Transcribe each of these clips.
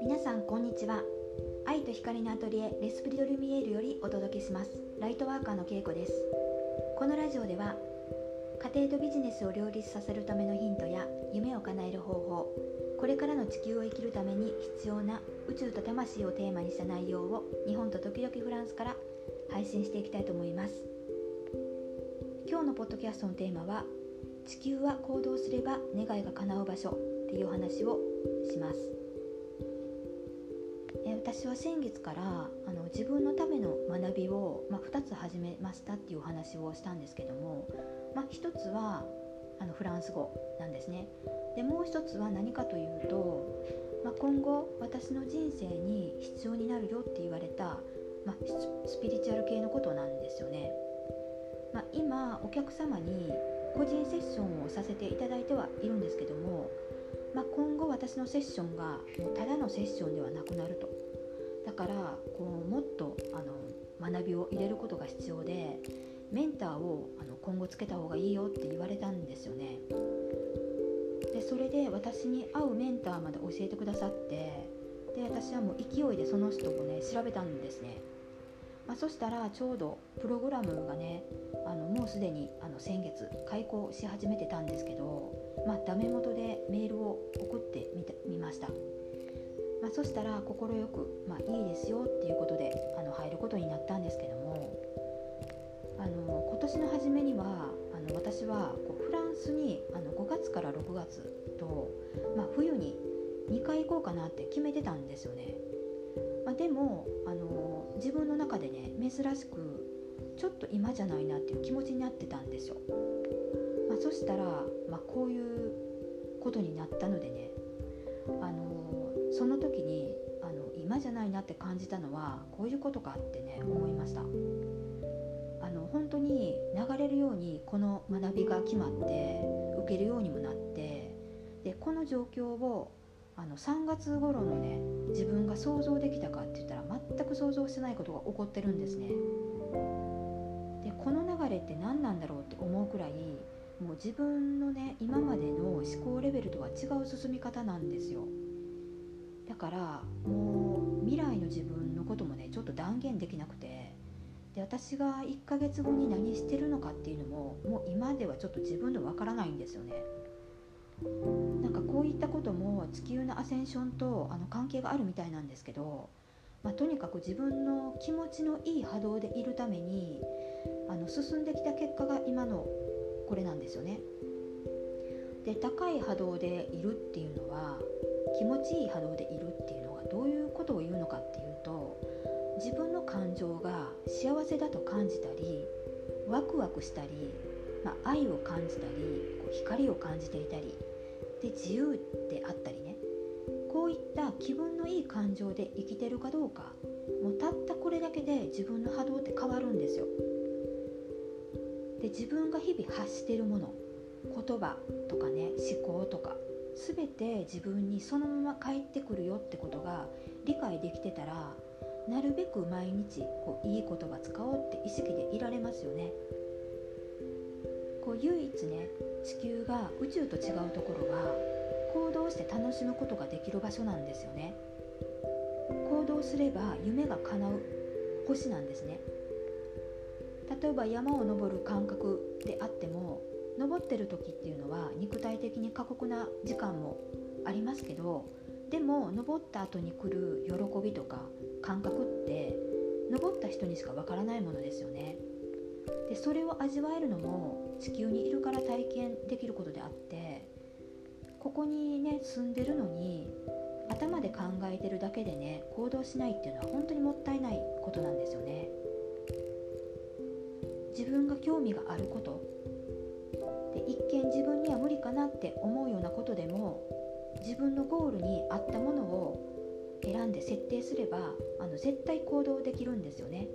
皆さんこんにちは。愛と光のアトリエレスプリドルミエールよりお届けします。ライトワーカーのけいこです。このラジオでは家庭とビジネスを両立させるためのヒントや夢を叶える方法これからの地球を生きるために必要な宇宙と魂をテーマにした内容を日本と時々フランスから配信していきたいと思います。今日のポッドキャストのテーマは地球は行動すれば願いが叶う場所っていう話をします。え私は先月からあの自分のための学びを、まあ、2つ始めましたっていうお話をしたんですけども、まあ、1つはあのフランス語なんですね。でもう1つは何かというと、まあ、今後私の人生に必要になるよって言われた、まスピリチュアル系のことなんですよね、ま今お客様に個人セッションをさせていただいてはいるんですけども、まあ、今後私のセッションがもうただのセッションではなくなると。だからこうもっとあの学びを入れることが必要でメンターをあの今後つけた方がいいよって言われたんですよね。でそれで私に合うメンターまで教えてくださってで私はもう勢いでその人をね調べたんですね。まあ、そしたらちょうどプログラムがねあのもうすでにあの先月開講し始めてたんですけど、まあ、ダメ元でメールを送ってみたみました、まあ、そしたら快く、まあ、いいですよっていうことであの入ることになったんですけどもあの今年の初めにはあの私はこうフランスにあの5月から6月と、まあ、冬に2回行こうかなって決めてたんですよね。まあ、でもあの自分の中でね珍しくちょっと今じゃないなっていう気持ちになってたんですよ。まあ、そしたら、まあ、こういうことになったのでねあのその時にあの今じゃないなって感じたのはこういうことかってね思いました。あの本当に流れるようにこの学びが決まって受けるようにもなってでこの状況をあの3月頃のね自分が想像できたかって言ったら全く想像してないことが起こってるんですね。でこの流れって何なんだろうって思うくらいもう自分のね今までの思考レベルとは違う進み方なんですよ。だからもう未来の自分のこともねちょっと断言できなくてで私が1ヶ月後に何してるのかっていうのももう今ではちょっと自分でわからないんですよね。なんかこういったことも地球のアセンションとあの関係があるみたいなんですけど、まあ、とにかく自分の気持ちのいい波動でいるためにあの進んできた結果が今のこれなんですよね。で高い波動でいるっていうのは気持ちいい波動でいるっていうのはどういうことを言うのかっていうと自分の感情が幸せだと感じたりワクワクしたり、まあ、愛を感じたりこう光を感じていたりで自由であったりねこういった気分のいい感情で生きてるかどうかもうたったこれだけで自分の波動って変わるんですよ。で自分が日々発してるもの言葉とかね思考とか全て自分にそのまま返ってくるよってことが理解できてたらなるべく毎日こういい言葉使おうって意識でいられますよね。こう唯一ね地球が宇宙と違うところは行動して楽しむことができる場所なんですよね。行動すれば夢が叶う星なんですね。例えば山を登る感覚であっても登ってる時っていうのは肉体的に過酷な時間もありますけどでも登った後に来る喜びとか感覚って登った人にしかわからないものですよね。でそれを味わえるのも地球にいるから体験できることであってここにね住んでるのに頭で考えてるだけでね行動しないっていうのは本当にもったいないことなんですよね。自分が興味があること。で一見自分には無理かなって思うようなことでも自分のゴールに合ったものを選んで設定すればあの絶対行動できるんですよね。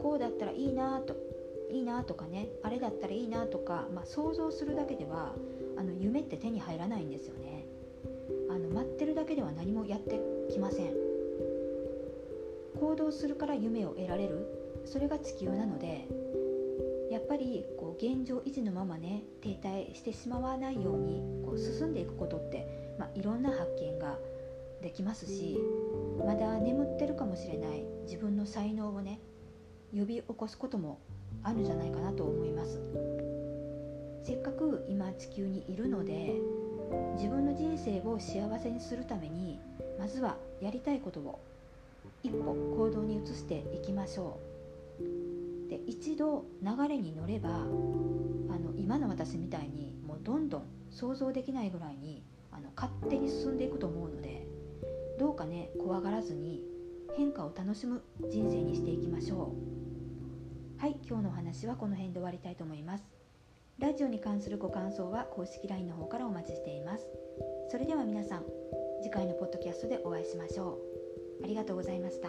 こうだったらいいなといいなとかねあれだったらいいなとか、まあ、想像するだけではあの夢って手に入らないんですよね。あの待ってるだけでは何もやってきません。行動するから夢を得られる。それが地球なのでやっぱりこう現状維持のままね停滞してしまわないようにこう進んでいくことって、まあ、いろんな発見ができますしまだ眠ってるかもしれない自分の才能をね呼び起こすこともあるんじゃないかなと思います。せっかく今地球にいるので自分の人生を幸せにするためにまずはやりたいことを一歩行動に移していきましょう。で一度流れに乗ればあの今の私みたいにもうどんどん想像できないぐらいにあの勝手に進んでいくと思うのでどうかね怖がらずに変化を楽しむ人生にしていきましょう。はい今日のお話はこの辺で終わりたいと思います。ラジオに関するご感想は公式 LINE の方からお待ちしていますそれでは皆さん次回のポッドキャストでお会いしましょうありがとうございました。